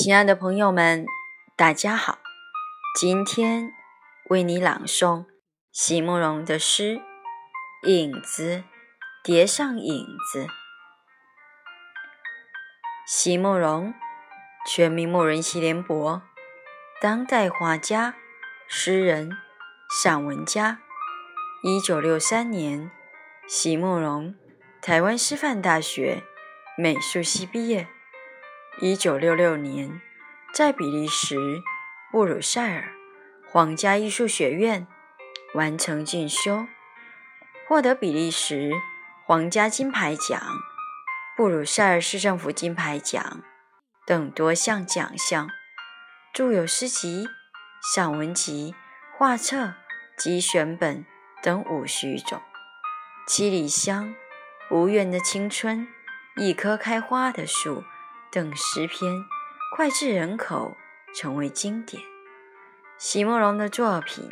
亲爱的朋友们，大家好！今天为你朗诵席慕容的诗《影子叠上影子》。席慕容，全名慕容席联博，当代画家、诗人、散文家。一九六三年，席慕容台湾师范大学美术系毕业。一九六六年，在比利时布鲁塞尔皇家艺术学院完成进修，获得比利时皇家金牌奖、布鲁塞尔市政府金牌奖等多项奖项，著有诗集、散文集、画册及选本等五十余种。《七里香》《无缘的青春》《一棵开花的树》。等诗篇脍炙人口，成为经典。席慕容的作品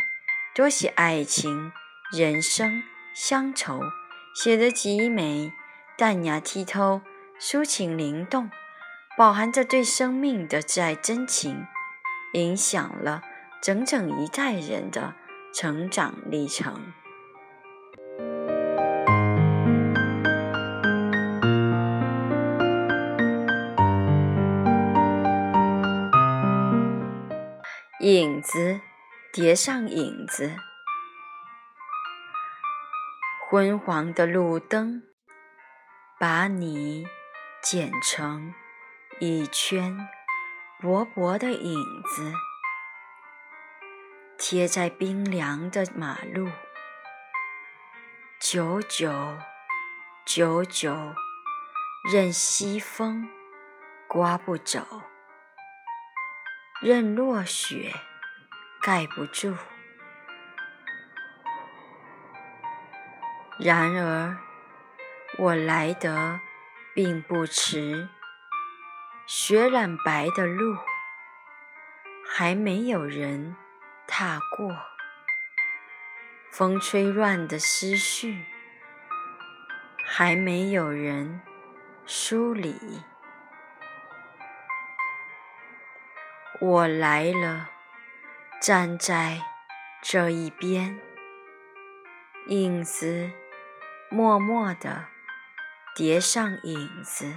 多写爱情、人生、乡愁，写得极美、淡雅剔透、抒情灵动，饱含着对生命的挚爱真情，影响了整整一代人的成长历程。影子叠上影子，昏黄的路灯把你剪成一圈薄薄的影子，贴在冰凉的马路，久久久久，任西风刮不走。任落雪盖不住，然而我来得并不迟。雪染白的路，还没有人踏过；风吹乱的思绪，还没有人梳理。我来了，站在这一边，影子默默地叠上影子。